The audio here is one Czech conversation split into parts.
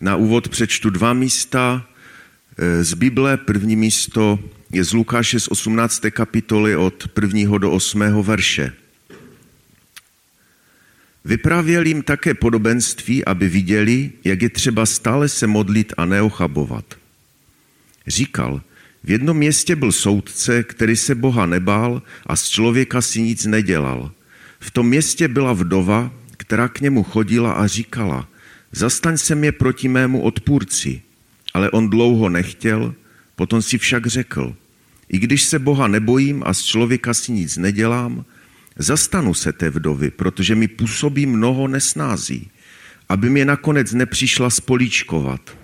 Na úvod přečtu dva místa eh, z Bible. První místo je z Lukáše z 18. kapitoly od 1. do 8. verše. Vyprávěl jim také podobenství, aby viděli, jak je třeba stále se modlit a neochabovat. Říkal, v jednom městě byl soudce, který se Boha nebál a z člověka si nic nedělal. V tom městě byla vdova, která k němu chodila a říkala, zastaň se mě proti mému odpůrci. Ale on dlouho nechtěl, potom si však řekl, i když se Boha nebojím a z člověka si nic nedělám, zastanu se té vdovy, protože mi působí mnoho nesnází, aby mě nakonec nepřišla spolíčkovat.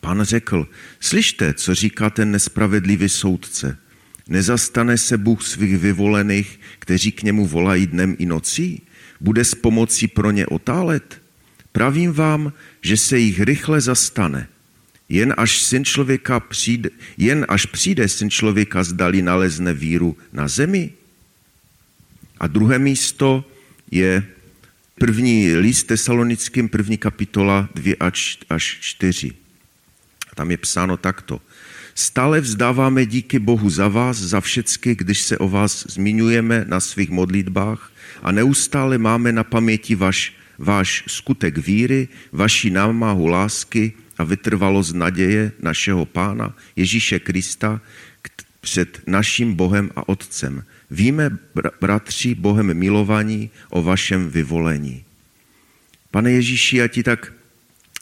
Pán řekl, slyšte, co říká ten nespravedlivý soudce. Nezastane se Bůh svých vyvolených, kteří k němu volají dnem i nocí? Bude s pomocí pro ně otálet? Pravím vám, že se jich rychle zastane. Jen až, syn člověka přijde, jen až přijde syn člověka zdali nalezne víru na zemi. A druhé místo je první list tesalonickým, první kapitola 2 až 4. Tam je psáno takto. Stále vzdáváme díky Bohu za vás, za všecky, když se o vás zmiňujeme na svých modlitbách a neustále máme na paměti vaš, váš skutek víry, vaši námahu lásky a vytrvalost naděje našeho Pána Ježíše Krista před naším Bohem a Otcem. Víme, bratři, Bohem milovaní o vašem vyvolení. Pane Ježíši, já ti tak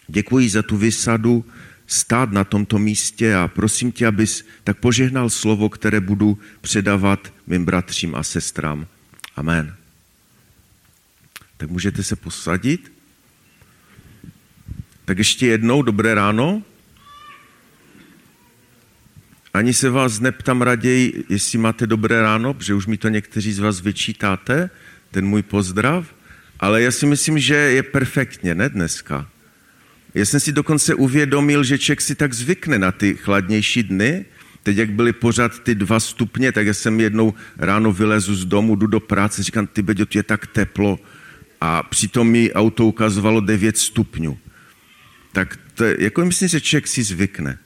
děkuji za tu vysadu, stát na tomto místě a prosím tě, abys tak požehnal slovo, které budu předávat mým bratřím a sestrám. Amen. Tak můžete se posadit. Tak ještě jednou, dobré ráno. Ani se vás neptám raději, jestli máte dobré ráno, protože už mi to někteří z vás vyčítáte, ten můj pozdrav, ale já si myslím, že je perfektně, ne dneska. Já jsem si dokonce uvědomil, že člověk si tak zvykne na ty chladnější dny. Teď, jak byly pořád ty dva stupně, tak já jsem jednou ráno vylezu z domu, jdu do práce, říkám, ty Beďo, je tak teplo. A přitom mi auto ukazovalo 9 stupňů. Tak to, jako myslím, že člověk si zvykne.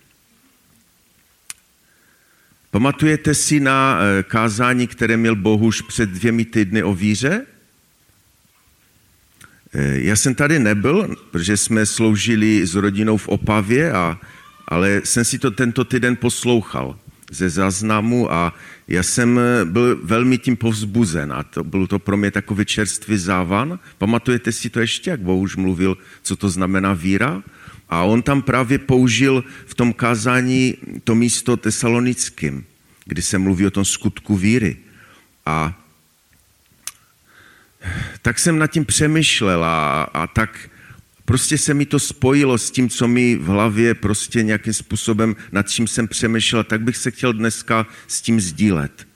Pamatujete si na eh, kázání, které měl Bohuž před dvěmi týdny o víře? Eh, já jsem tady nebyl, protože jsme sloužili s rodinou v Opavě, a, ale jsem si to tento týden poslouchal ze záznamu a já jsem eh, byl velmi tím povzbuzen a to, byl to pro mě takový čerstvý závan. Pamatujete si to ještě, jak Bohuž mluvil, co to znamená víra? A on tam právě použil v tom kázání to místo tesalonickým, kdy se mluví o tom skutku víry. A tak jsem nad tím přemýšlel a, a tak prostě se mi to spojilo s tím, co mi v hlavě prostě nějakým způsobem, nad čím jsem přemýšlel, tak bych se chtěl dneska s tím sdílet.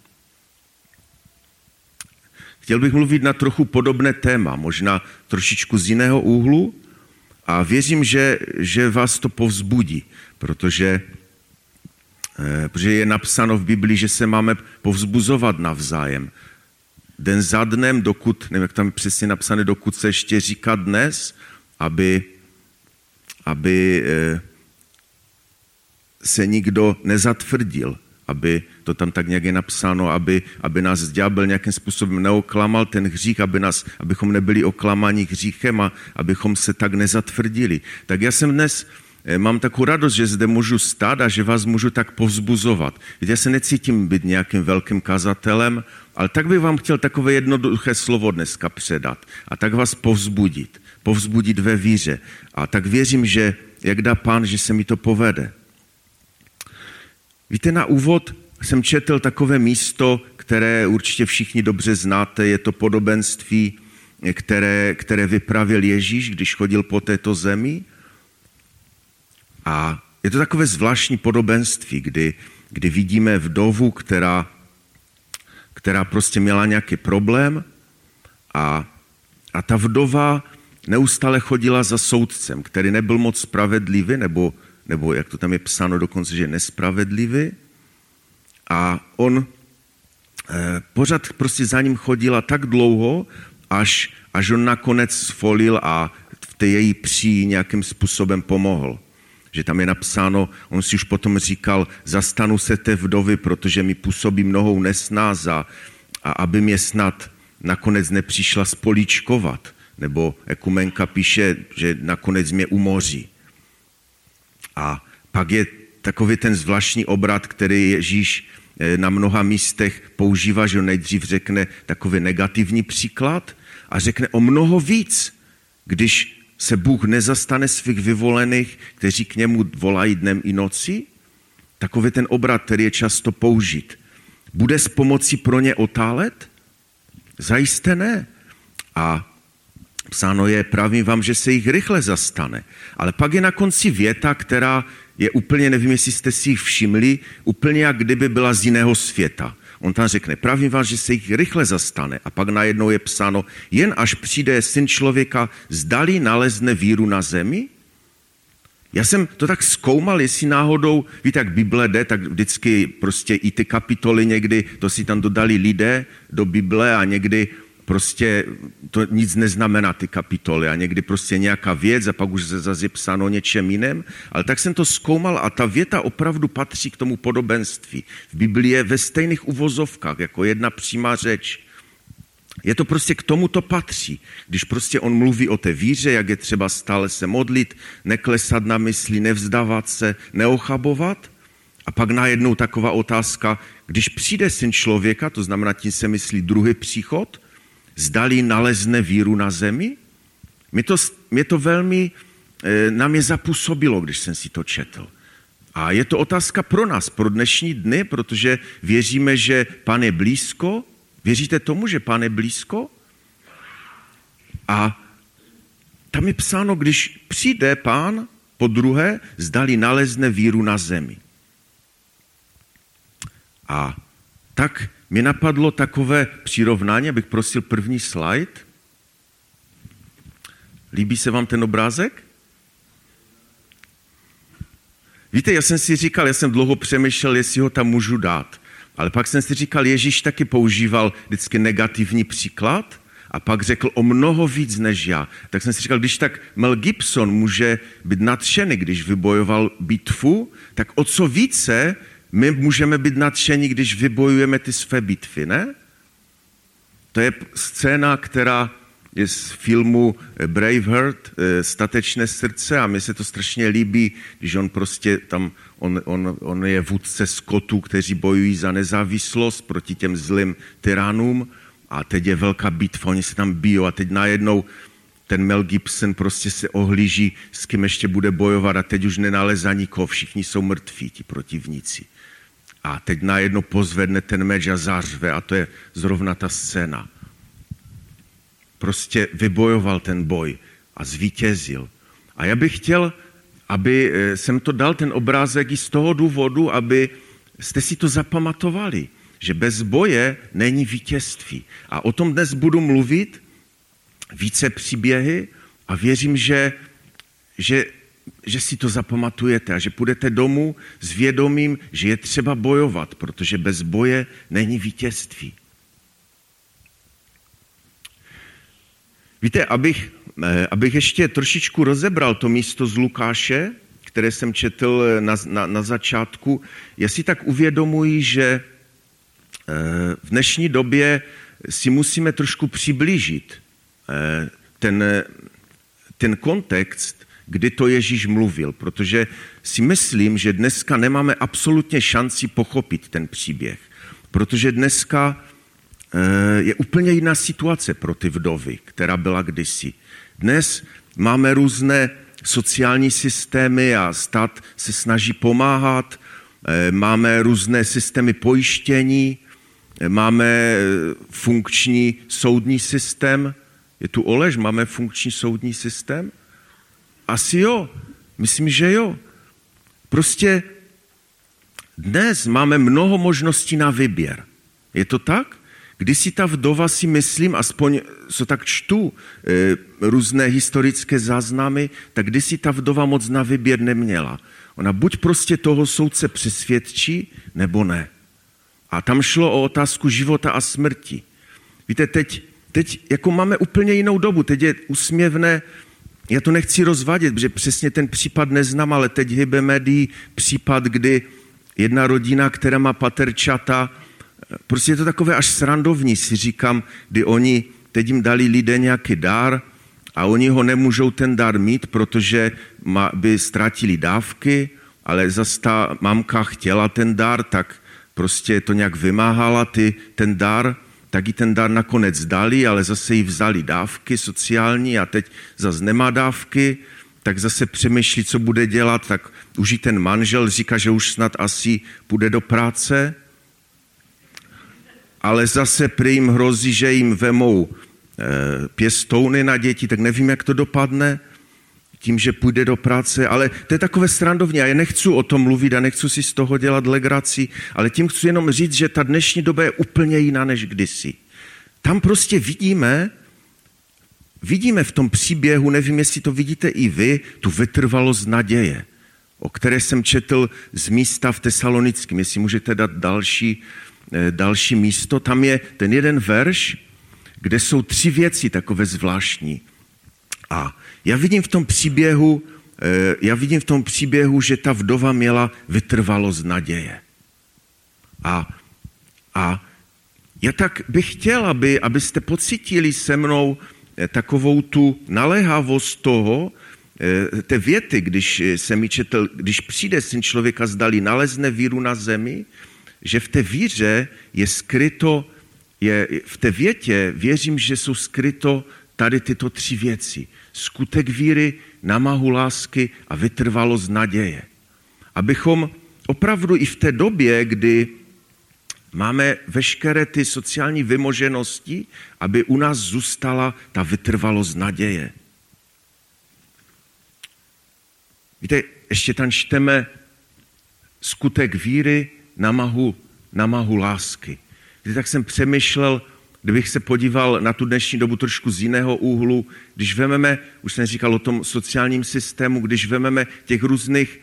Chtěl bych mluvit na trochu podobné téma, možná trošičku z jiného úhlu a věřím, že, že vás to povzbudí, protože, eh, protože je napsáno v Biblii, že se máme povzbuzovat navzájem den za dnem, dokud, nevím, jak tam je přesně napsané, dokud se ještě říká dnes, aby, aby eh, se nikdo nezatvrdil, aby, to tam tak nějak je napsáno, aby, aby nás ďábel nějakým způsobem neoklamal ten hřích, aby nás, abychom nebyli oklamáni hříchem a abychom se tak nezatvrdili. Tak já jsem dnes, mám takovou radost, že zde můžu stát a že vás můžu tak povzbuzovat. Víte, já se necítím být nějakým velkým kazatelem, ale tak bych vám chtěl takové jednoduché slovo dneska předat a tak vás povzbudit. Povzbudit ve víře. A tak věřím, že jak dá pán, že se mi to povede. Víte, na úvod jsem četl takové místo, které určitě všichni dobře znáte. Je to podobenství, které, které vypravil Ježíš, když chodil po této zemi. A je to takové zvláštní podobenství, kdy, kdy vidíme vdovu, která která prostě měla nějaký problém a, a ta vdova neustále chodila za soudcem, který nebyl moc spravedlivý, nebo, nebo jak to tam je psáno dokonce, že nespravedlivý. A on eh, pořád prostě za ním chodila tak dlouho, až, až on nakonec sfolil a v té její pří nějakým způsobem pomohl. Že tam je napsáno, on si už potom říkal, zastanu se té vdovy, protože mi působí mnohou nesnáz a, a aby mě snad nakonec nepřišla spolíčkovat. Nebo Ekumenka píše, že nakonec mě umoří. A pak je takový ten zvláštní obrat, který Ježíš eh, na mnoha místech používá, že nejdřív řekne takový negativní příklad a řekne o mnoho víc, když se Bůh nezastane svých vyvolených, kteří k němu volají dnem i noci? Takový ten obrat, který je často použit. Bude s pomocí pro ně otálet? Zajisté ne. A psáno je, pravím vám, že se jich rychle zastane. Ale pak je na konci věta, která je úplně, nevím, jestli jste si jich všimli, úplně jak kdyby byla z jiného světa. On tam řekne, pravím vám, že se jich rychle zastane. A pak najednou je psáno, jen až přijde syn člověka, zdali nalezne víru na zemi? Já jsem to tak zkoumal, jestli náhodou, víte, jak Bible jde, tak vždycky prostě i ty kapitoly někdy, to si tam dodali lidé do Bible a někdy prostě to nic neznamená ty kapitoly a někdy prostě nějaká věc a pak už se zase psáno o něčem jiném. Ale tak jsem to zkoumal a ta věta opravdu patří k tomu podobenství. V Biblii je ve stejných uvozovkách, jako jedna přímá řeč. Je to prostě k tomu to patří. Když prostě on mluví o té víře, jak je třeba stále se modlit, neklesat na mysli, nevzdávat se, neochabovat. A pak najednou taková otázka, když přijde syn člověka, to znamená, tím se myslí druhý příchod, zdali nalezne víru na zemi? Mě to, mě to velmi e, na mě zapůsobilo, když jsem si to četl. A je to otázka pro nás, pro dnešní dny, protože věříme, že Pán je blízko. Věříte tomu, že Pán je blízko? A tam je psáno, když přijde Pán po druhé, zdali nalezne víru na zemi. A tak mě napadlo takové přirovnání, abych prosil první slide. Líbí se vám ten obrázek? Víte, já jsem si říkal, já jsem dlouho přemýšlel, jestli ho tam můžu dát. Ale pak jsem si říkal, Ježíš taky používal vždycky negativní příklad a pak řekl o mnoho víc než já. Tak jsem si říkal, když tak Mel Gibson může být nadšený, když vybojoval bitvu, tak o co více my můžeme být nadšení, když vybojujeme ty své bitvy, ne? To je scéna, která je z filmu Braveheart, eh, Statečné srdce a mi se to strašně líbí, když on prostě tam, on, on, on je vůdce skotů, kteří bojují za nezávislost proti těm zlým tyranům a teď je velká bitva, oni se tam bijou a teď najednou ten Mel Gibson prostě se ohlíží, s kým ještě bude bojovat a teď už nenalezá nikoho, všichni jsou mrtví, ti protivníci. A teď najednou pozvedne ten meč a zařve a to je zrovna ta scéna. Prostě vybojoval ten boj a zvítězil. A já bych chtěl, aby eh, jsem to dal ten obrázek i z toho důvodu, aby jste si to zapamatovali, že bez boje není vítězství. A o tom dnes budu mluvit, více příběhy a věřím, že, že že si to zapamatujete a že půjdete domů s vědomím, že je třeba bojovat, protože bez boje není vítězství. Víte, abych, eh, abych ještě trošičku rozebral to místo z Lukáše, které jsem četl na, na, na začátku, já si tak uvědomuji, že eh, v dnešní době si musíme trošku přiblížit eh, ten, ten kontext, kdy to Ježíš mluvil, protože si myslím, že dneska nemáme absolutně šanci pochopit ten příběh, protože dneska eh, je úplně jiná situace pro ty vdovy, která byla kdysi. Dnes máme různé sociální systémy a stát se snaží pomáhat, eh, máme různé systémy pojištění, eh, máme funkční soudní systém. Je tu Olež, máme funkční soudní systém? Asi jo. Myslím, že jo. Prostě dnes máme mnoho možností na výběr. Je to tak? Když si ta vdova si myslím, aspoň co tak čtu e, různé historické záznamy, tak když si ta vdova moc na výběr neměla. Ona buď prostě toho soudce přesvědčí, nebo ne. A tam šlo o otázku života a smrti. Víte, teď, teď jako máme úplně jinou dobu. Teď je usměvné já to nechci rozvádět, protože přesně ten případ neznám, ale teď hybe médií případ, kdy jedna rodina, která má paterčata, prostě je to takové až srandovní, si říkám, kdy oni, teď jim dali lidé nějaký dár a oni ho nemůžou ten dár mít, protože by ztratili dávky, ale zase ta mamka chtěla ten dár, tak prostě to nějak vymáhala ty, ten dár, tak i ten dár nakonec dali, ale zase jí vzali dávky sociální a teď zase nemá dávky, tak zase přemýšlí, co bude dělat, tak už i ten manžel říká, že už snad asi půjde do práce, ale zase prý jim hrozí, že jim vemou e, pěstouny na děti, tak nevím, jak to dopadne tím, že půjde do práce, ale to je takové srandovní a já nechci o tom mluvit a nechci si z toho dělat legraci, ale tím chci jenom říct, že ta dnešní doba je úplně jiná než kdysi. Tam prostě vidíme, vidíme v tom příběhu, nevím, jestli to vidíte i vy, tu vytrvalost naděje, o které jsem četl z místa v Tesalonickém. Jestli můžete dát další, eh, další místo, tam je ten jeden verš, kde jsou tři věci takové zvláštní. A já vidím v tom příběhu, eh, já vidím v tom příběhu, že ta vdova měla vytrvalost naděje. A, a já tak bych chtěl, aby, abyste pocítili se mnou eh, takovou tu naléhavost toho, eh, té věty, když se mi četl, když přijde syn člověka zdali, nalezne víru na zemi, že v té víře je skryto, je, v té větě věřím, že jsou skryto tady tyto tři věci skutek víry, namahu lásky a vytrvalost naděje. Abychom opravdu i v té době, kdy máme veškeré ty sociální vymoženosti, aby u nás zůstala ta vytrvalost naděje. Víte, ještě tam čteme skutek víry, namahu, namahu lásky. Víte, tak jsem přemýšlel, kdybych se podíval na tu dnešní dobu trošku z jiného úhlu, když vememe, už jsem říkal o tom sociálním systému, když vememe těch různých,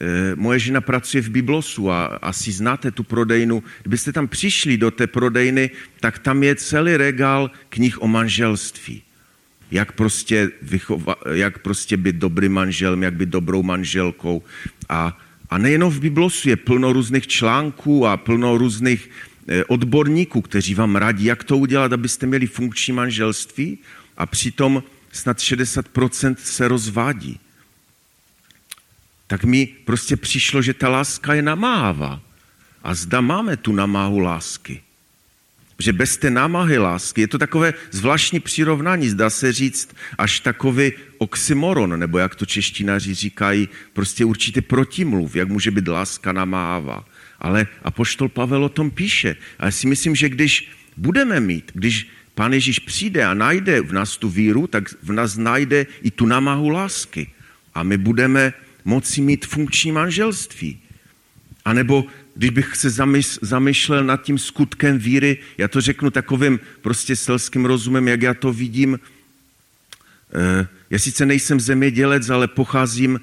e, moje žena pracuje v Biblosu a asi znáte tu prodejnu, kdybyste tam přišli do té prodejny, tak tam je celý regál knih o manželství. Jak prostě, vychova, jak prostě být dobrým manželem, jak být dobrou manželkou. A, a nejenom v Biblosu je plno různých článků a plno různých odborníků, kteří vám radí, jak to udělat, abyste měli funkční manželství a přitom snad 60% se rozvádí. Tak mi prostě přišlo, že ta láska je namáhavá. A zda máme tu namáhu lásky. Že bez té námahy lásky, je to takové zvláštní přirovnání, zdá se říct až takový oxymoron, nebo jak to češtinaři říkají, prostě určitě protimluv, jak může být láska namáhavá. Ale apoštol Pavel o tom píše. A já si myslím, že když budeme mít, když Pán Ježíš přijde a najde v nás tu víru, tak v nás najde i tu namahu lásky. A my budeme moci mít funkční manželství. A nebo když bych se zamýšlel nad tím skutkem víry, já to řeknu takovým prostě selským rozumem, jak já to vidím. Eh, já sice nejsem zemědělec, ale pocházím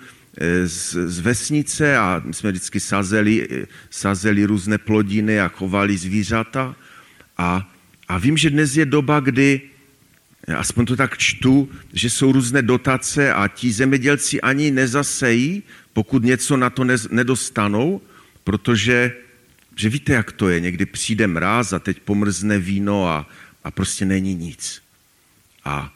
z, z vesnice a my jsme vždycky sazeli, eh, sazeli různé plodiny a chovali zvířata. A, a vím, že dnes je doba, kdy, eh, aspoň to tak čtu, že jsou různé dotace a ti zemědělci ani nezasejí, pokud něco na to nedostanou, protože že víte, jak to je. Někdy přijde mráz a teď pomrzne víno a, a prostě není nic. A,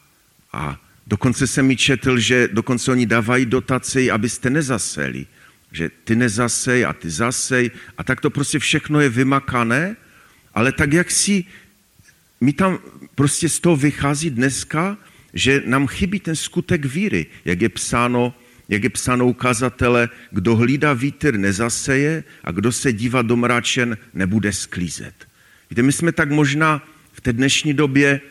a Dokonce jsem mi četl, že dokonce oni dávají dotace, abyste nezaseli. Že ty nezasej a ty zasej a tak to prostě všechno je vymakané, ale tak jak si mi tam prostě z toho vychází dneska, že nám chybí ten skutek víry, jak je psáno, jak je psáno ukazatele, kdo hlídá vítr nezaseje a kdo se dívá do mračen nebude sklízet. Víte, my jsme tak možná v té dnešní době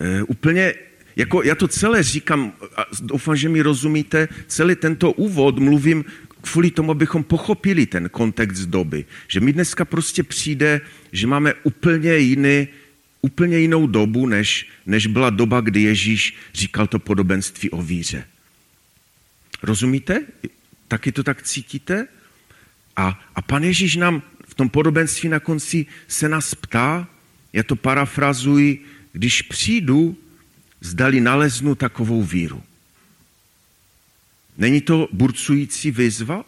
e, úplně jako já to celé říkám, a doufám, že mi rozumíte, celý tento úvod mluvím kvůli tomu, abychom pochopili ten kontext doby. Že mi dneska prostě přijde, že máme úplně jiný, úplně jinou dobu, než, než byla doba, kdy Ježíš říkal to podobenství o víře. Rozumíte? Taky to tak cítíte? A, a pan Ježíš nám v tom podobenství na konci se nás ptá, já to parafrazuji, když přijdu, zdali naleznu takovou víru. Není to burcující výzva?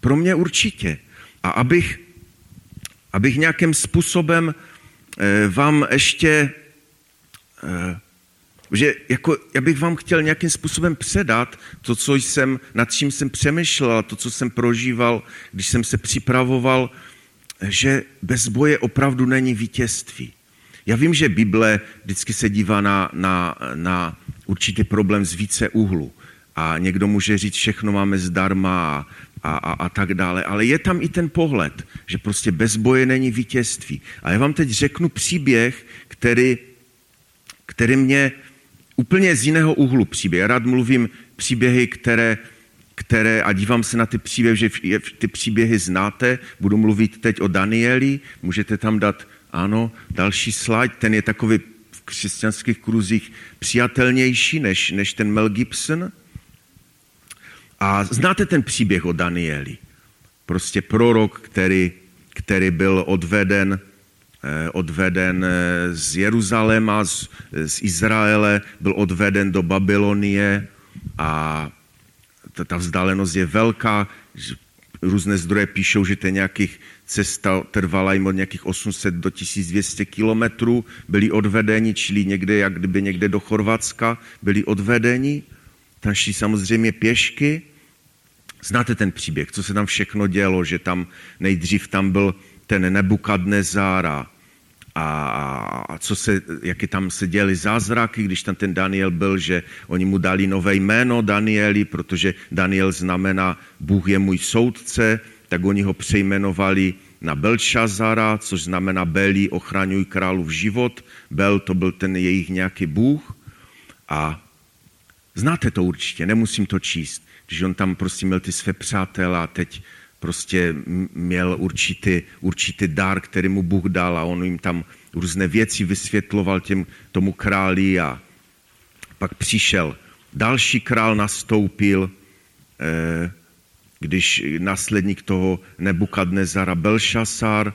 Pro mě určitě. A abych, abych nějakým způsobem eh, vám ještě, eh, že jako, já bych vám chtěl nějakým způsobem předat to, co jsem, nad čím jsem přemýšlel, to, co jsem prožíval, když jsem se připravoval, že bez boje opravdu není vítězství. Já vím, že Bible vždycky se dívá na, na, na určitý problém z více úhlu. A někdo může říct, všechno máme zdarma a, a, a, a tak dále. Ale je tam i ten pohled, že prostě bez boje není vítězství. A já vám teď řeknu příběh, který, který mě úplně z jiného úhlu příběh. Já rád mluvím příběhy, které, které, a dívám se na ty příběhy, že ty příběhy znáte, budu mluvit teď o Danieli, můžete tam dát, ano, další slide, ten je takový v křesťanských kruzích přijatelnější než, než ten Mel Gibson. A znáte ten příběh o Danieli. Prostě prorok, který, který byl odveden, eh, odveden eh, z Jeruzaléma, z, z Izraele, byl odveden do Babylonie a ta, ta vzdálenost je velká. Různé zdroje píšou, že to nějakých cesta trvala jim od nějakých 800 do 1200 kilometrů, byli odvedeni, čili někde, jak kdyby někde do Chorvatska, byli odvedeni. Tam šli samozřejmě pěšky. Znáte ten příběh, co se tam všechno dělo, že tam nejdřív tam byl ten Nebukadnezár a, a, a co se, jaké tam se děly zázraky, když tam ten Daniel byl, že oni mu dali nové jméno Danieli, protože Daniel znamená Bůh je můj soudce, tak oni ho přejmenovali na Belšazara, což znamená Beli, ochraňuj králův život. Bel to byl ten jejich nějaký Bůh. A znáte to určitě, nemusím to číst. Když on tam prostě měl ty své přátelé a teď prostě měl určitý, určitý dar, který mu Bůh dal a on jim tam různé věci vysvětloval těm, tomu králi a pak přišel další král nastoupil, eh, když následník toho Nebukadnezara Belšasar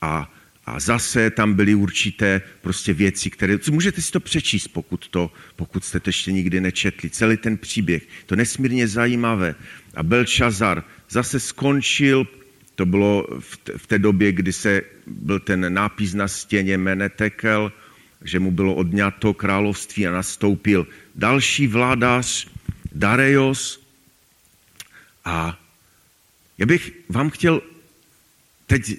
a, a zase tam byly určité prostě věci, které, můžete si to přečíst, pokud, to, pokud jste to ještě nikdy nečetli, celý ten příběh, to nesmírně zajímavé. A Belšazar zase skončil, to bylo v, v té době, kdy se byl ten nápis na stěně Menetekel, že mu bylo odňato království a nastoupil další vládař, Dareios. A já bych vám chtěl teď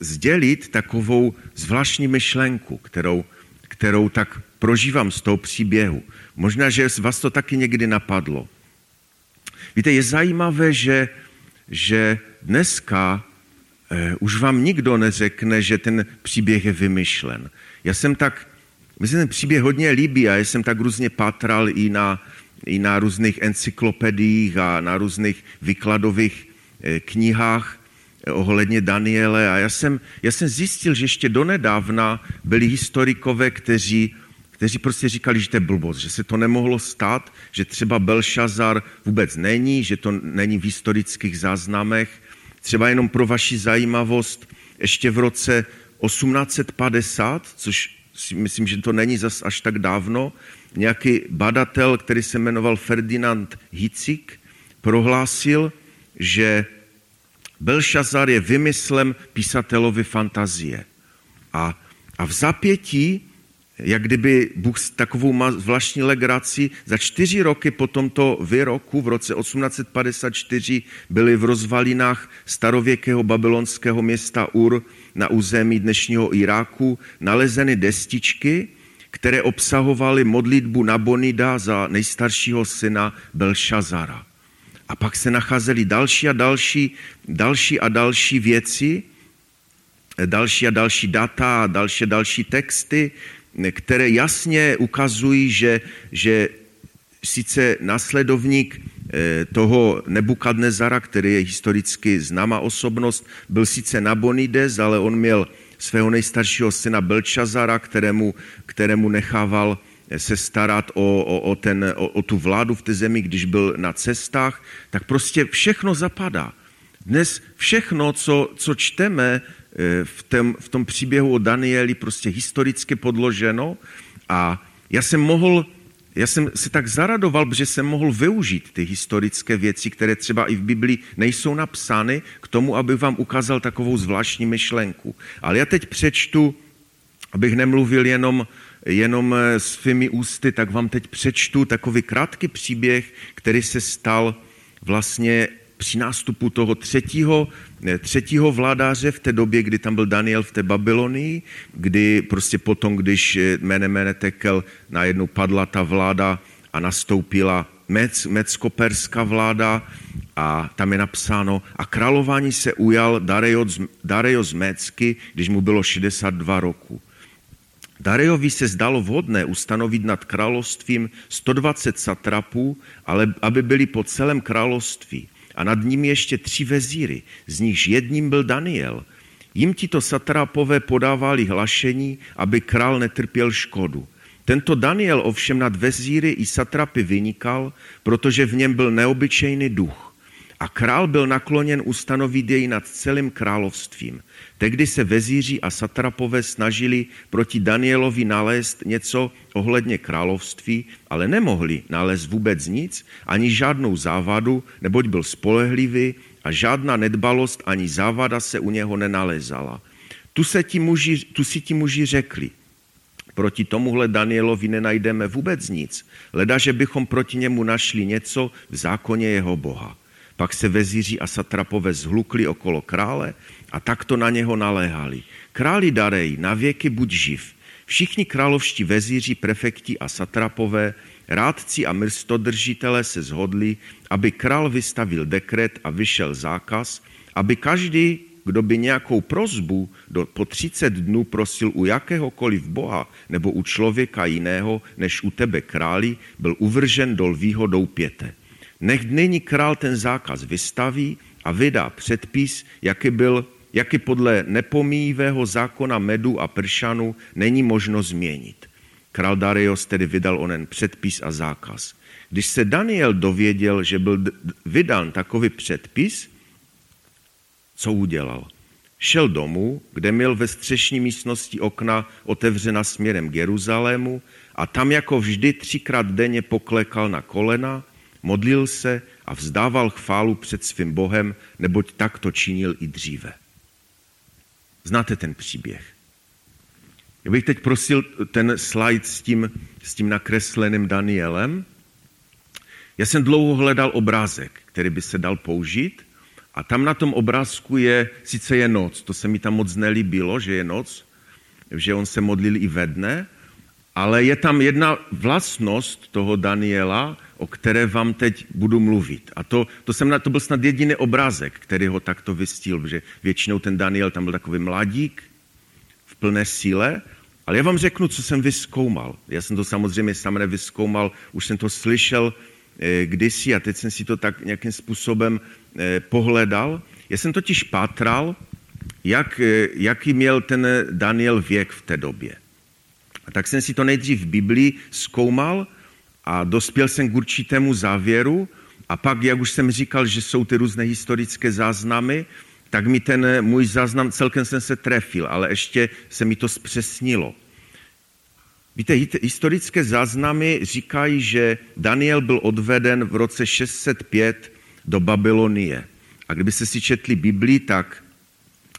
sdělit takovou zvláštní myšlenku, kterou, kterou tak prožívám z toho příběhu. Možná, že vás to taky někdy napadlo. Víte, je zajímavé, že, že dneska eh, už vám nikdo neřekne, že ten příběh je vymyšlen. Já jsem tak, myslím, ten příběh hodně líbí a já jsem tak různě pátral i na, i na různých encyklopediích a na různých výkladových knihách eh, ohledně Daniele a já jsem, já jsem zjistil, že ještě donedávna byli historikové, kteří kteří prostě říkali, že to je blbost, že se to nemohlo stát, že třeba Belšazar vůbec není, že to není v historických záznamech. Třeba jenom pro vaši zajímavost, ještě v roce 1850, což si myslím, že to není zas až tak dávno, nějaký badatel, který se jmenoval Ferdinand Hicik, prohlásil, že Belšazar je vymyslem písatelovi fantazie. A, a v zapětí jak kdyby Bůh s takovou zvláštní legraci za čtyři roky po tomto výroku v roce 1854 byly v rozvalinách starověkého babylonského města Ur na území dnešního Iráku nalezeny destičky, které obsahovaly modlitbu Nabonida za nejstaršího syna Belšazara. A pak se nacházely další a další, další a další věci, další a další data další a další texty, které jasně ukazují, že, že sice nasledovník eh, toho Nebukadnezara, který je historicky známá osobnost, byl sice Nabonides, ale on měl svého nejstaršího syna Belčazara, kterému, kterému nechával se starat o, o, o, ten, o, o tu vládu v té zemi, když byl na cestách, tak prostě všechno zapadá. Dnes všechno, co, co čteme, Eh, v tom, v tom příběhu o Danieli prostě historicky podloženo a já jsem mohl já jsem se tak zaradoval, že jsem mohl využít ty historické věci, které třeba i v Biblii nejsou napsány, k tomu, abych vám ukázal takovou zvláštní myšlenku. Ale já teď přečtu, abych nemluvil jenom, jenom eh, svými ústy, tak vám teď přečtu takový krátký příběh, který se stal vlastně při nástupu toho třetího, třetího vládáře v té době, kdy tam byl Daniel v té Babylonii, kdy prostě potom, když jméne jméne tekel, najednou padla ta vláda a nastoupila Mec, Mecko-perská vláda a tam je napsáno, a králování se ujal Dareios Mecky, když mu bylo 62 roku. Darejovi se zdalo vhodné ustanovit nad královstvím 120 satrapů, ale aby byli po celém království a nad ním ještě tři vezíry, z nichž jedním byl Daniel. Jim tito satrapové podávali hlašení, aby král netrpěl škodu. Tento Daniel ovšem nad vezíry i satrapy vynikal, protože v něm byl neobyčejný duch. A král byl nakloněn ustanovit jej nad celým královstvím. Tehdy se vezíři a satrapové snažili proti Danielovi nalézt něco ohledně království, ale nemohli nalézt vůbec nic, ani žádnou závadu, neboť byl spolehlivý a žádná nedbalost ani závada se u něho nenalezala. Tu, se ti muži, tu si ti muži řekli, proti tomuhle Danielovi nenajdeme vůbec nic, leda, že bychom proti němu našli něco v zákoně jeho Boha. Pak se vezíři a satrapové zhlukli okolo krále a takto na něho naléhali. Králi darej, na věky buď živ. Všichni královští vezíři, prefekti a satrapové, rádci a mrstodržitelé se zhodli, aby král vystavil dekret a vyšel zákaz, aby každý, kdo by nějakou prozbu do, po 30 dnů prosil u jakéhokoliv boha nebo u člověka jiného, než u tebe králi, byl uvržen do lvího doupěte. Nech nyní král ten zákaz vystaví a vydá předpis, jaký byl jaký podle nepomíjivého zákona medu a pršanu není možno změnit. Král Darius tedy vydal onen předpis a zákaz. Když se Daniel dověděl, že byl vydán takový předpis, co udělal? Šel domů, kde měl ve střešní místnosti okna otevřena směrem k Jeruzalému a tam jako vždy třikrát denně poklekal na kolena, modlil se a vzdával chválu před svým Bohem, neboť tak to činil i dříve. Znáte ten příběh. Já bych teď prosil ten slide s tím, s tím nakresleným Danielem. Já jsem dlouho hledal obrázek, který by se dal použít a tam na tom obrázku je, sice je noc, to se mi tam moc nelíbilo, že je noc, že on se modlil i ve dne, ale je tam jedna vlastnost toho Daniela, o které vám teď budu mluvit. A to, to, jsem to byl snad jediný obrázek, který ho takto vystil, že většinou ten Daniel tam byl takový mladík v plné síle, ale já vám řeknu, co jsem vyskoumal. Já jsem to samozřejmě sám nevyskoumal, už jsem to slyšel eh, kdysi a teď jsem si to tak nějakým způsobem eh, pohledal. Já jsem totiž pátral, jak, eh, jaký měl ten Daniel věk v té době. A tak jsem si to nejdřív v Biblii zkoumal a dospěl jsem k určitému závěru a pak, jak už jsem říkal, že jsou ty různé historické záznamy, tak mi ten můj záznam, celkem jsem se trefil, ale ještě se mi to zpřesnilo. Víte, historické záznamy říkají, že Daniel byl odveden v roce 605 do Babylonie. A kdybyste si četli Biblii, tak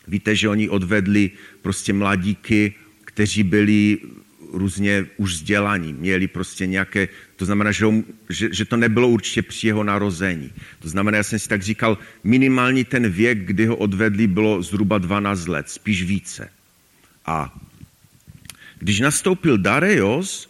víte, že oni odvedli prostě mladíky, kteří byli různě už vzdělaní, měli prostě nějaké, to znamená, že, že, že to nebylo určitě při jeho narození. To znamená, já jsem si tak říkal, minimální ten věk, kdy ho odvedli, bylo zhruba 12 let, spíš více. A když nastoupil Dareios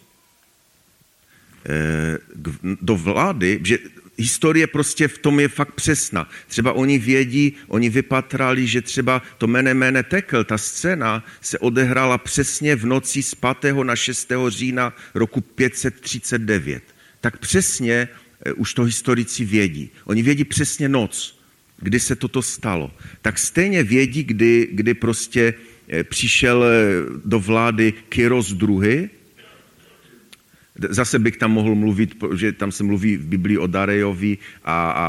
eh, do vlády, že historie prostě v tom je fakt přesná. Třeba oni vědí, oni vypatrali, že třeba to mene mene tekel, ta scéna se odehrála přesně v noci z 5. na 6. října roku 539. Tak přesně eh, už to historici vědí. Oni vědí přesně noc, kdy se toto stalo. Tak stejně vědí, kdy, kdy prostě eh, přišel eh, do vlády Kyros II, Zase bych tam mohl mluvit, že tam se mluví v Biblii o Darejovi a, a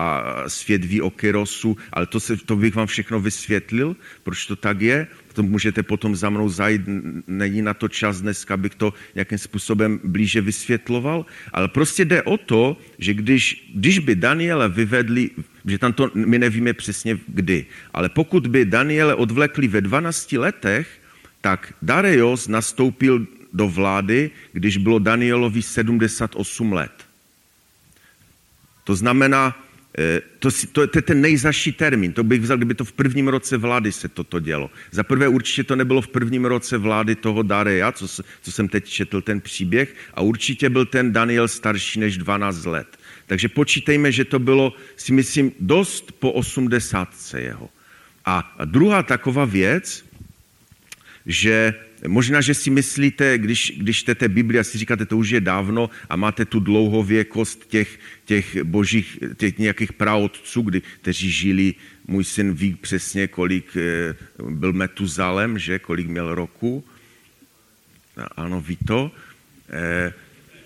svět ví o Kerosu, ale to, se, to bych vám všechno vysvětlil, proč to tak je. to můžete potom za mnou zajít, není na to čas dneska, abych to nějakým způsobem blíže vysvětloval, ale prostě jde o to, že když, když by Daniela vyvedli, že tam to my nevíme přesně kdy, ale pokud by Daniele odvlekli ve 12 letech, tak Dareios nastoupil do vlády, když bylo Danielovi 78 let. To znamená, Eh, to, to, to je ten nejzaší termín. To bych vzal, kdyby to v prvním roce vlády se toto dělo. Za prvé určitě to nebylo v prvním roce vlády toho Dareja, co, co jsem teď četl ten příběh, a určitě byl ten Daniel starší než 12 let. Takže počítejme, že to bylo, si myslím, dost po 80 jeho. A druhá taková věc, že Možná, že si myslíte, když, když čtete Bibli a si říkáte, to už je dávno a máte tu dlouhověkost těch, těch božích, těch nějakých praotců, kdy, kteří žili, můj syn ví přesně, kolik eh, byl Metuzalem, že, kolik měl roku. Ano, ví to. Eh,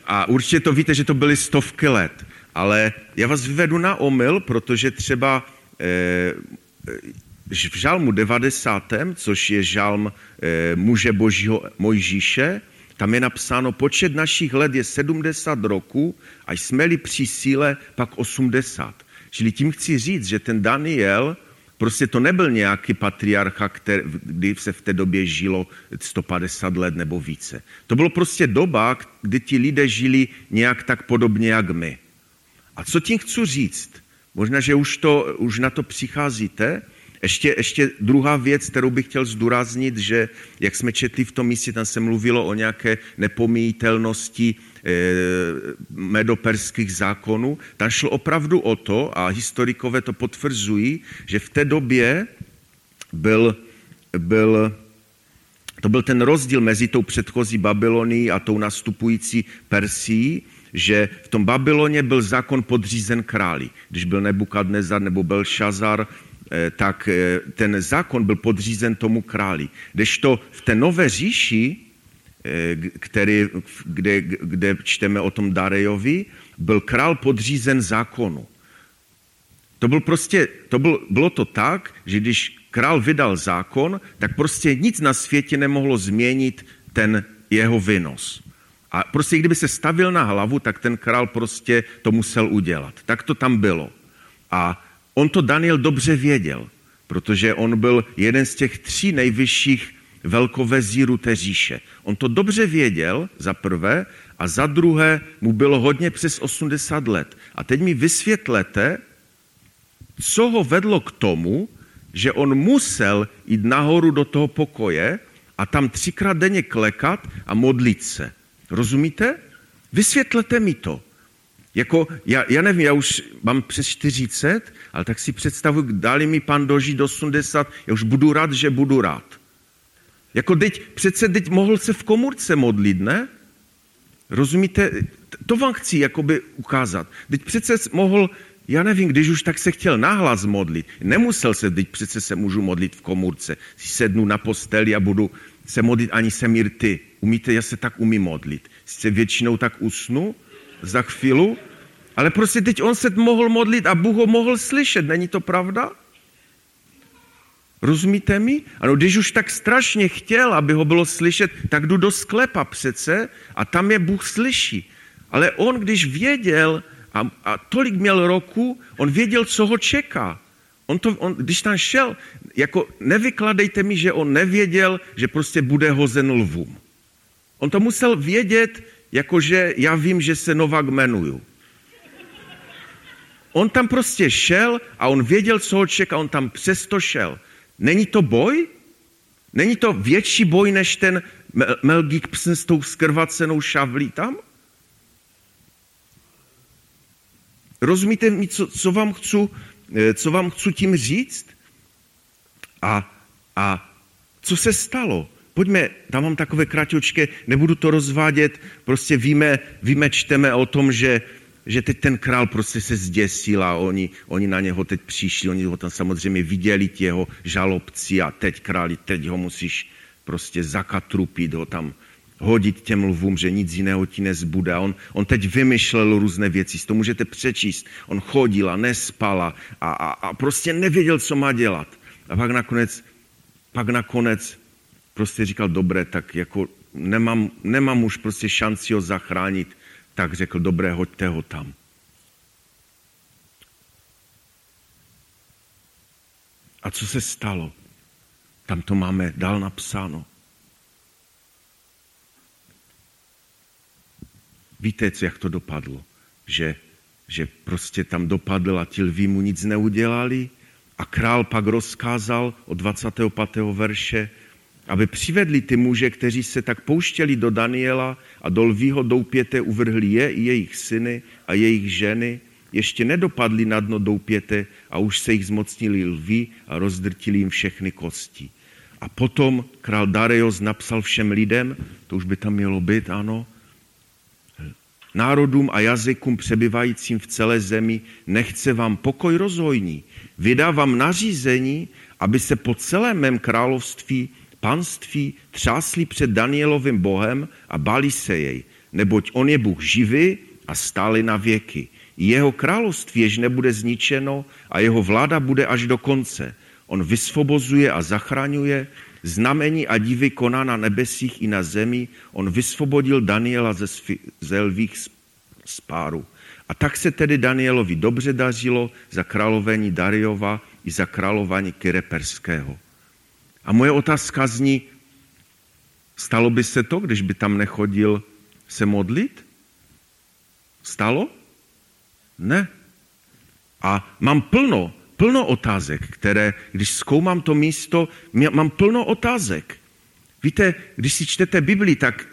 a určitě to víte, že to byly stovky let. Ale já vás vyvedu na omyl, protože třeba eh, v žalmu 90., což je žalm e, muže božího Mojžíše, tam je napsáno, počet našich let je 70 roků a jsme-li při síle, pak 80. Čili tím chci říct, že ten Daniel, prostě to nebyl nějaký patriarcha, který, kdy se v té době žilo 150 let nebo více. To bylo prostě doba, kdy ti lidé žili nějak tak podobně jak my. A co tím chci říct? Možná, že už, to, už na to přicházíte, ještě, ještě druhá věc, kterou bych chtěl zdůraznit, že jak jsme četli v tom místě, tam se mluvilo o nějaké nepomítelnosti e, medoperských zákonů. Tam šlo opravdu o to, a historikové to potvrzují, že v té době byl, byl to byl ten rozdíl mezi tou předchozí Babylonií a tou nastupující Persií, že v tom Babyloně byl zákon podřízen králi. Když byl Nebukadnezar nebo Belšazar, Eh, tak eh, ten zákon byl podřízen tomu králi. Kdežto v té nové říši, eh, který, kde, kde čteme o tom Darejovi, byl král podřízen zákonu. To byl prostě, to byl, bylo to tak, že když král vydal zákon, tak prostě nic na světě nemohlo změnit ten jeho vynos. A prostě kdyby se stavil na hlavu, tak ten král prostě to musel udělat. Tak to tam bylo. A On to Daniel dobře věděl, protože on byl jeden z těch tří nejvyšších velkovezírů té říše. On to dobře věděl, za prvé, a za druhé mu bylo hodně přes 80 let. A teď mi vysvětlete, co ho vedlo k tomu, že on musel jít nahoru do toho pokoje a tam třikrát denně klekat a modlit se. Rozumíte? Vysvětlete mi to. Jako, já, já nevím, já už mám přes 40, ale tak si představuji, dali mi pan dožít do 80, já už budu rád, že budu rád. Jako teď, přece teď mohl se v komůrce modlit, ne? Rozumíte? To vám chci jakoby ukázat. Teď přece mohl, já nevím, když už tak se chtěl nahlas modlit. Nemusel se, teď přece se můžu modlit v komůrce. Si sednu na posteli a budu se modlit ani se ty. Umíte, já se tak umím modlit. Sice většinou tak usnu, za chvíli, ale prostě teď on se mohl modlit a Bůh ho mohl slyšet. Není to pravda? Rozumíte mi? Ano, když už tak strašně chtěl, aby ho bylo slyšet, tak jdu do sklepa přece a tam je Bůh slyší. Ale on, když věděl, a, a tolik měl roku, on věděl, co ho čeká. On to, on, když tam šel, jako nevykladejte mi, že on nevěděl, že prostě bude hozen lvům. On to musel vědět, jakože já vím, že se Novak jmenuju. On tam prostě šel a on věděl, co ho čeká, on tam přesto šel. Není to boj? Není to větší boj, než ten Mel Gibson s tou skrvacenou šavlí tam? Rozumíte mi, co, co, vám chci, eh, co vám chci tím říct? A, a co se stalo? Pojďme, tam mám takové kratočké, nebudu to rozvádět, prostě víme, víme čteme o tom, že, že teď ten král prostě se zděsil a oni, oni na něho teď přišli, oni ho tam samozřejmě viděli, ti jeho žalobci a teď králi, teď ho musíš prostě zakatrupit, ho tam hodit těm lvům, že nic jiného ti nezbude. On, on teď vymyšlel různé věci, to můžete přečíst. On chodil a nespal a, a, a prostě nevěděl, co má dělat. A pak nakonec, pak nakonec prostě říkal, dobré, tak jako nemám, nemám už prostě šanci ho zachránit, tak řekl, dobré, hoďte ho tam. A co se stalo? Tam to máme dál napsáno. Víte, jak to dopadlo? Že, že prostě tam dopadl a ti lví mu nic neudělali a král pak rozkázal od 25. verše, aby přivedli ty muže, kteří se tak pouštěli do Daniela a do lvího doupěte uvrhli je i jejich syny a jejich ženy, ještě nedopadli na dno doupěte a už se jich zmocnili lví a rozdrtili jim všechny kosti. A potom král Darius napsal všem lidem, to už by tam mělo být, ano, národům a jazykům přebyvajícím v celé zemi, nechce vám pokoj rozhojní. Vydávám nařízení, aby se po celém mém království, panství třásli před Danielovým Bohem a bali se jej, neboť on je Bůh živý a stále na věky. Jeho království jež nebude zničeno a jeho vláda bude až do konce. On vysvobozuje a zachraňuje, znamení a divy koná na nebesích i na zemi. On vysvobodil Daniela ze, svi, ze lvých spáru. A tak se tedy Danielovi dobře dařilo za královení Dariova i za králování Kyreperského. A moje otázka zní, stalo by se to, když by tam nechodil se modlit? Stalo? Ne. A mám plno, plno otázek, které, když zkoumám to místo, mám plno otázek. Víte, když si čtete Bibli, tak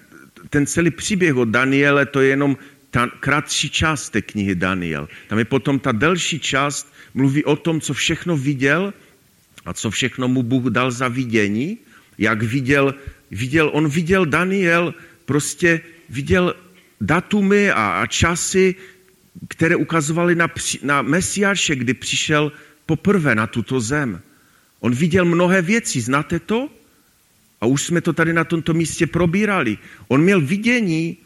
ten celý příběh o Daniele, to je jenom ta kratší část té knihy Daniel. Tam je potom ta delší část, mluví o tom, co všechno viděl a co všechno mu Bůh dal za vidění, jak viděl, viděl on viděl Daniel, prostě viděl datumy a, a časy, které ukazovaly na, na Mesiáše, kdy přišel poprvé na tuto zem. On viděl mnohé věci, znáte to? A už jsme to tady na tomto místě probírali. On měl vidění,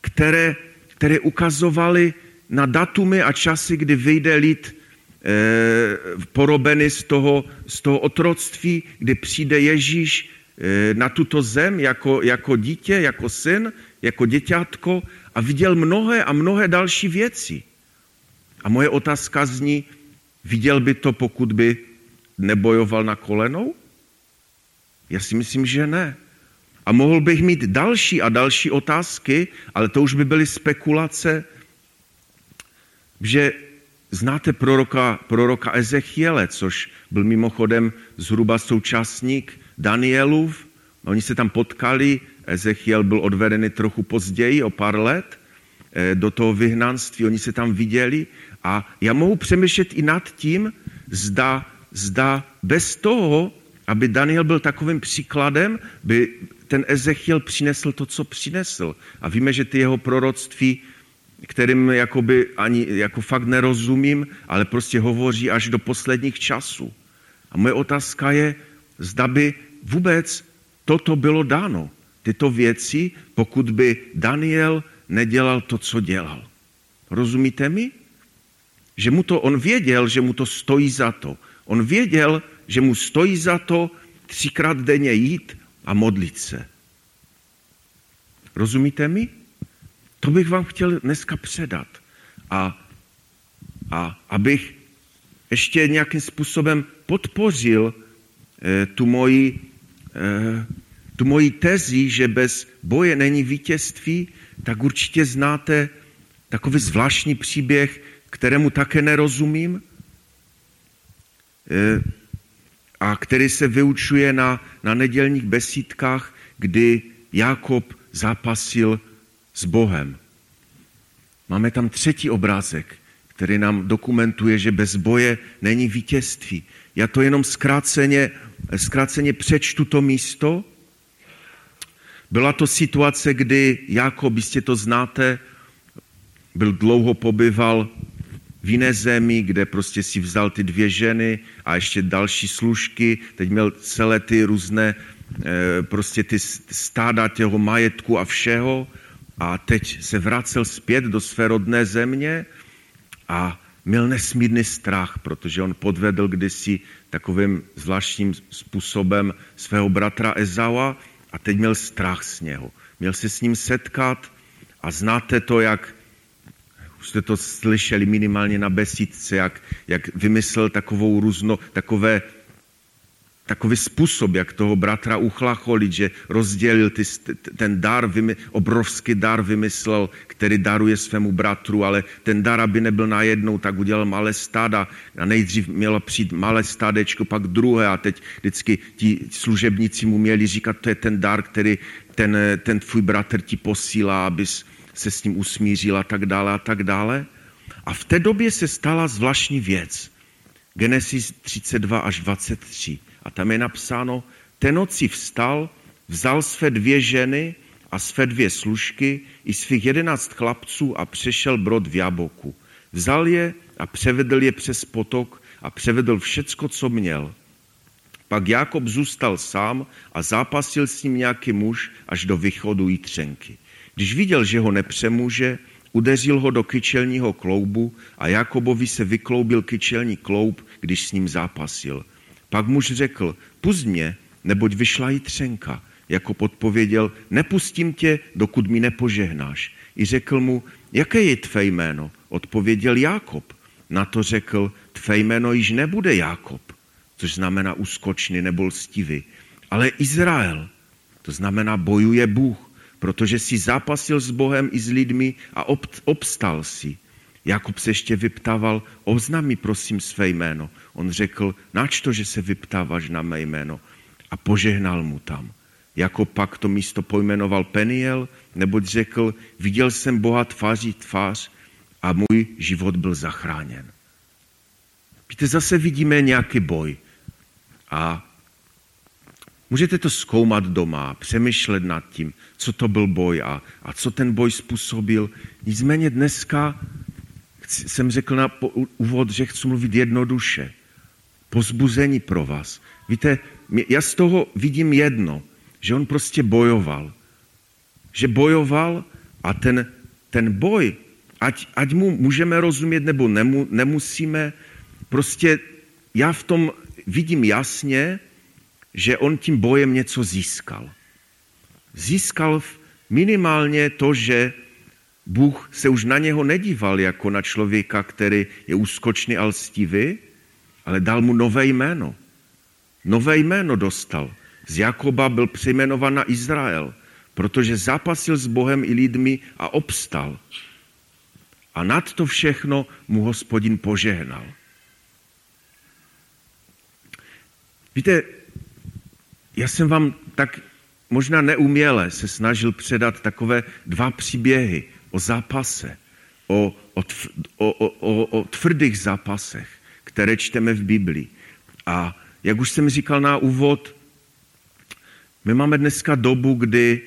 které, které ukazovaly na datumy a časy, kdy vyjde lid e, porobený z toho, z toho otroctví, kdy přijde Ježíš e, na tuto zem jako, jako dítě, jako syn, jako děťátko a viděl mnohé a mnohé další věci. A moje otázka zní, viděl by to, pokud by nebojoval na kolenou? Já si myslím, že ne. A mohl bych mít další a další otázky, ale to už by byly spekulace, že znáte proroka, proroka Ezechiele, což byl mimochodem zhruba současník Danielův. Oni se tam potkali, Ezechiel byl odvedený trochu později, o pár let, eh, do toho vyhnanství, oni se tam viděli a já mohu přemýšlet i nad tím, zda, zda bez toho, aby Daniel byl takovým příkladem, by ten Ezechiel přinesl to, co přinesl. A víme, že ty jeho proroctví, kterým jakoby ani jako fakt nerozumím, ale prostě hovoří až do posledních časů. A moje otázka je, zda by vůbec toto bylo dáno tyto věci, pokud by Daniel nedělal to, co dělal. Rozumíte mi? Že mu to, on věděl, že mu to stojí za to. On věděl, že mu stojí za to třikrát denně jít a modlit se. Rozumíte mi? To bych vám chtěl dneska předat. A, a abych ještě nějakým způsobem podpořil eh, tu moji eh, tu moji tezi, že bez boje není vítězství, tak určitě znáte takový zvláštní příběh, kterému také nerozumím eh, a který se vyučuje na, na nedělních besídkách, kdy Jakob zápasil s Bohem. Máme tam třetí obrázek, který nám dokumentuje, že bez boje není vítězství. Já to jenom zkráceně, zkráceně přečtu to místo, byla to situace, kdy Jakob, jistě to znáte, byl dlouho pobyval v jiné zemi, kde prostě si vzal ty dvě ženy a ještě další služky. Teď měl celé ty různé eh, prostě ty stáda těho majetku a všeho a teď se vracel zpět do své rodné země a měl nesmírný strach, protože on podvedl kdysi takovým zvláštním způsobem svého bratra Ezaua a teď měl strach z něho. Měl se s ním setkat a znáte to, jak už jste to slyšeli minimálně na besídce, jak, jak vymyslel takovou různo, takové takový způsob, jak toho bratra uchlacholit, že rozdělil ty, ten dar, obrovský dar vymyslel, který daruje svému bratru, ale ten dar, aby nebyl najednou, tak udělal malé stáda a nejdřív mělo přijít malé stádečko, pak druhé a teď vždycky ti služebníci mu měli říkat, to je ten dar, který ten, ten tvůj bratr ti posílá, abys se s ním usmířil a tak dále a tak dále. A v té době se stala zvláštní věc. Genesis 32 až 23. A tam je napsáno, ten noci vstal, vzal své dvě ženy a své dvě služky i svých jedenáct chlapců a přešel brod v Jaboku. Vzal je a převedl je přes potok a převedl všecko, co měl. Pak Jakob zůstal sám a zápasil s ním nějaký muž až do východu Jitřenky. Když viděl, že ho nepřemůže, udeřil ho do kyčelního kloubu a Jakobovi se vykloubil kyčelní kloub, když s ním zápasil. Pak muž řekl, pust mě, neboť vyšla jí třenka. Jako podpověděl, nepustím tě, dokud mi nepožehnáš. I řekl mu, jaké je tvé jméno? Odpověděl Jákob. Na to řekl, tvé jméno již nebude Jákob, což znamená uskočný nebo lstivý, ale Izrael. To znamená bojuje Bůh, protože si zápasil s Bohem i s lidmi a obstal si. Jakub se ještě vyptával, oznam mi prosím své jméno. On řekl, nač to, že se vyptáváš na mé jméno. A požehnal mu tam. Jako pak to místo pojmenoval Peniel, neboť řekl, viděl jsem Boha tváří tvář a můj život byl zachráněn. Víte, zase vidíme nějaký boj. A můžete to zkoumat doma, přemýšlet nad tím, co to byl boj a, a co ten boj způsobil. Nicméně dneska jsem řekl na úvod, že chci mluvit jednoduše. Pozbuzení pro vás. Víte, já z toho vidím jedno, že on prostě bojoval. Že bojoval a ten, ten boj, ať, ať mu můžeme rozumět nebo nemu, nemusíme, prostě já v tom vidím jasně, že on tím bojem něco získal. Získal minimálně to, že Bůh se už na něho nedíval jako na člověka, který je úskočný a lstivý, ale dal mu nové jméno. Nové jméno dostal. Z Jakoba byl přejmenován na Izrael, protože zápasil s Bohem i lidmi a obstal. A nad to všechno mu hospodin požehnal. Víte, já jsem vám tak možná neuměle se snažil předat takové dva příběhy o zápase, o, o, o, o, o tvrdých zápasech, které čteme v Biblii. A jak už jsem říkal na úvod, my máme dneska dobu, kdy,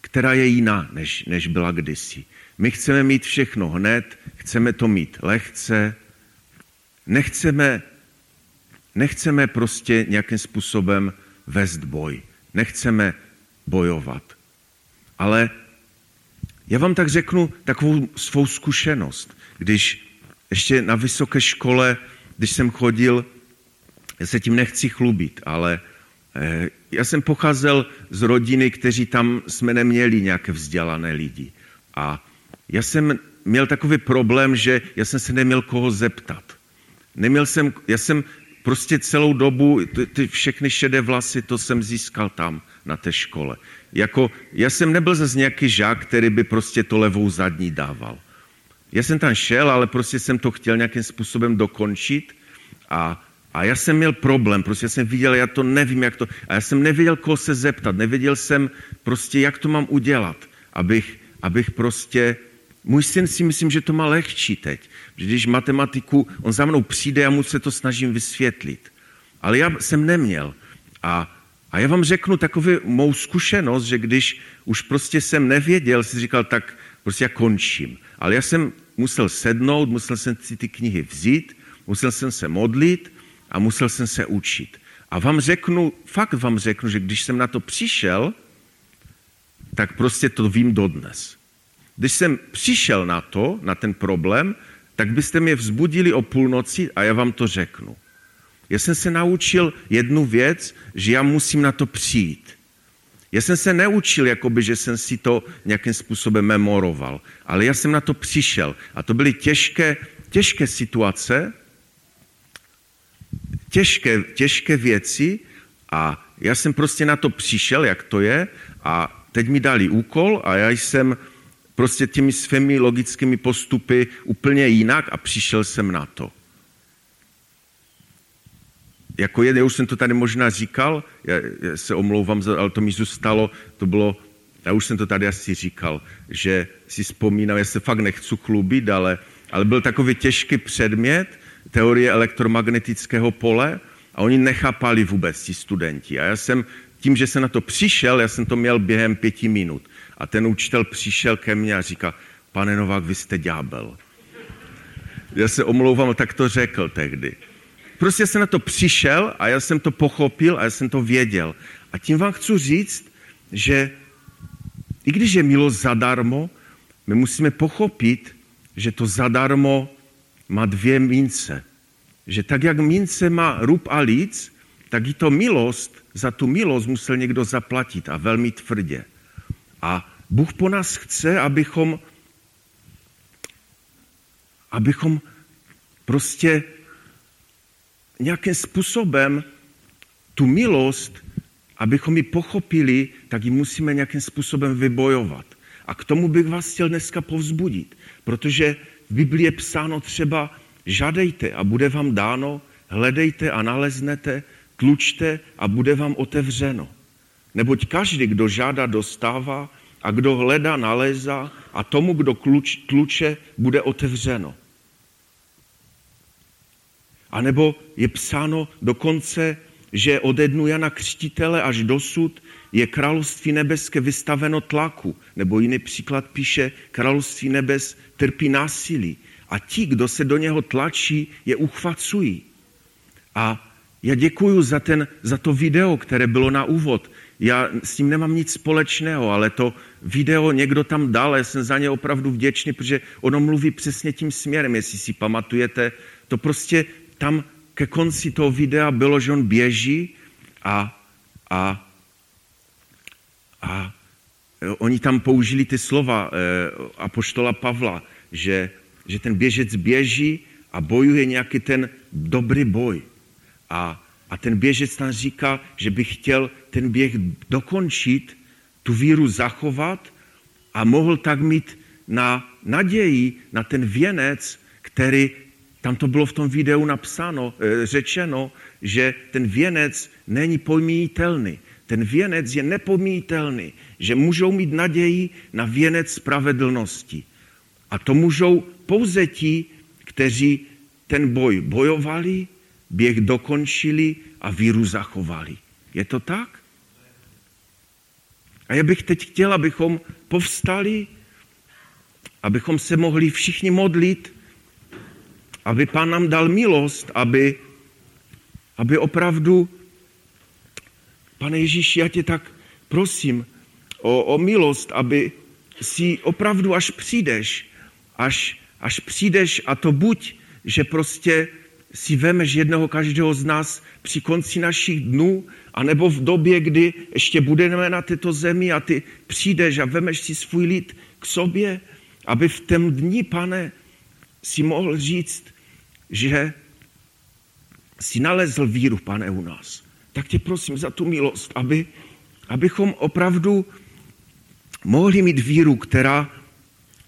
která je jiná, než, než byla kdysi. My chceme mít všechno hned, chceme to mít lehce, nechceme, nechceme prostě nějakým způsobem vést boj, nechceme bojovat. Ale já vám tak řeknu takovou svou zkušenost. Když ještě na vysoké škole, když jsem chodil, já se tím nechci chlubit, ale eh, já jsem pocházel z rodiny, kteří tam jsme neměli nějaké vzdělané lidi. A já jsem měl takový problém, že já jsem se neměl koho zeptat. Neměl jsem, já jsem prostě celou dobu, ty, ty všechny šedé vlasy, to jsem získal tam na té škole. Jako, já jsem nebyl zase nějaký žák, který by prostě to levou zadní dával. Já jsem tam šel, ale prostě jsem to chtěl nějakým způsobem dokončit a, a já jsem měl problém, prostě jsem viděl, já to nevím, jak to, a já jsem nevěděl, koho se zeptat, nevěděl jsem prostě, jak to mám udělat, abych, abych prostě, můj syn si myslím, že to má lehčí teď, když matematiku, on za mnou přijde a mu se to snažím vysvětlit. Ale já jsem neměl. A a já vám řeknu takovou mou zkušenost, že když už prostě jsem nevěděl, si říkal, tak prostě já končím. Ale já jsem musel sednout, musel jsem si ty knihy vzít, musel jsem se modlit a musel jsem se učit. A vám řeknu, fakt vám řeknu, že když jsem na to přišel, tak prostě to vím dodnes. Když jsem přišel na to, na ten problém, tak byste mě vzbudili o půlnoci a já vám to řeknu. Já jsem se naučil jednu věc, že já musím na to přijít. Já jsem se neučil, jakoby, že jsem si to nějakým způsobem memoroval, ale já jsem na to přišel. A to byly těžké, těžké situace, těžké, těžké věci a já jsem prostě na to přišel, jak to je a teď mi dali úkol a já jsem prostě těmi svými logickými postupy úplně jinak a přišel jsem na to. Jako je, já už jsem to tady možná říkal, já, já se omlouvám, ale to mi zůstalo, to bylo, já už jsem to tady asi říkal, že si vzpomínám, já se fakt nechci chlubit, ale, ale byl takový těžký předmět, teorie elektromagnetického pole a oni nechápali vůbec ti studenti. A já jsem, tím, že jsem na to přišel, já jsem to měl během pěti minut. A ten učitel přišel ke mně a říká, pane Novák, vy jste ďábel. Já se omlouvám, tak to řekl tehdy. Prostě jsem na to přišel a já jsem to pochopil a já jsem to věděl. A tím vám chci říct, že i když je milost zadarmo, my musíme pochopit, že to zadarmo má dvě mince. Že tak, jak mince má rub a líc, tak i to milost, za tu milost musel někdo zaplatit a velmi tvrdě. A Bůh po nás chce, abychom, abychom prostě nějakým způsobem tu milost, abychom ji pochopili, tak ji musíme nějakým způsobem vybojovat. A k tomu bych vás chtěl dneska povzbudit, protože v Biblii je psáno třeba žádejte a bude vám dáno, hledejte a naleznete, tlučte a bude vám otevřeno. Neboť každý, kdo žádá, dostává a kdo hledá, nalézá a tomu, kdo tluče, bude otevřeno. A nebo je psáno dokonce, že ode dnu Jana Křtitele až dosud je království nebeské vystaveno tlaku. Nebo jiný příklad píše, království nebes trpí násilí. A ti, kdo se do něho tlačí, je uchvacují. A já děkuji za, ten, za to video, které bylo na úvod. Já s tím nemám nic společného, ale to video někdo tam dal, já jsem za ně opravdu vděčný, protože ono mluví přesně tím směrem, jestli si pamatujete. To prostě tam ke konci toho videa bylo, že on běží a, a, a oni tam použili ty slova eh, apoštola Pavla, že, že ten běžec běží a bojuje nějaký ten dobrý boj. A, a ten běžec tam říká, že by chtěl ten běh dokončit, tu víru zachovat a mohl tak mít na naději na ten věnec, který tam to bylo v tom videu napsáno, eh, řečeno, že ten věnec není pojmítelný. Ten věnec je nepomítelný, že můžou mít naději na věnec spravedlnosti. A to můžou pouze ti, kteří ten boj bojovali, běh dokončili a víru zachovali. Je to tak? A já bych teď chtěl, abychom povstali, abychom se mohli všichni modlit aby pán nám dal milost, aby, aby opravdu, pane Ježíši, já tě tak prosím o, o milost, aby si opravdu, až přijdeš, až, až přijdeš a to buď, že prostě si vemeš jednoho každého z nás při konci našich dnů, anebo v době, kdy ještě budeme na této zemi a ty přijdeš a vemeš si svůj lid k sobě, aby v tom dní, pane, si mohl říct, že si nalezl víru, pane, u nás. Tak tě prosím za tu milost, aby, abychom opravdu mohli mít víru, která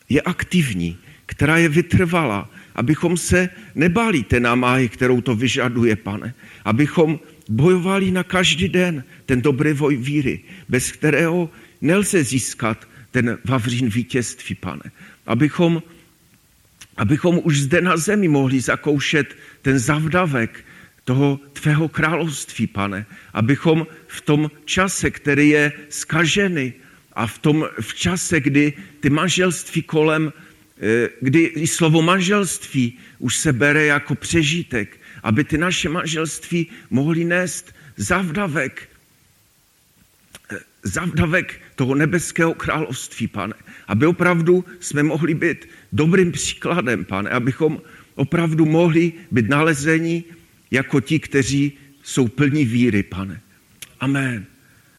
je aktivní, která je vytrvalá, abychom se nebáli té námahy, kterou to vyžaduje, pane. Abychom bojovali na každý den ten dobrý voj víry, bez kterého nelze získat ten vavřín vítězství, pane. Abychom abychom už zde na zemi mohli zakoušet ten zavdavek toho tvého království, pane. Abychom v tom čase, který je skažený a v tom v čase, kdy ty manželství kolem, eh, kdy i slovo manželství už se bere jako přežitek, aby ty naše manželství mohly nést zavdavek, eh, zavdavek toho nebeského království, pane. Aby opravdu jsme mohli být dobrým příkladem, pane. Abychom opravdu mohli být nalezeni jako ti, kteří jsou plní víry, pane. Amen.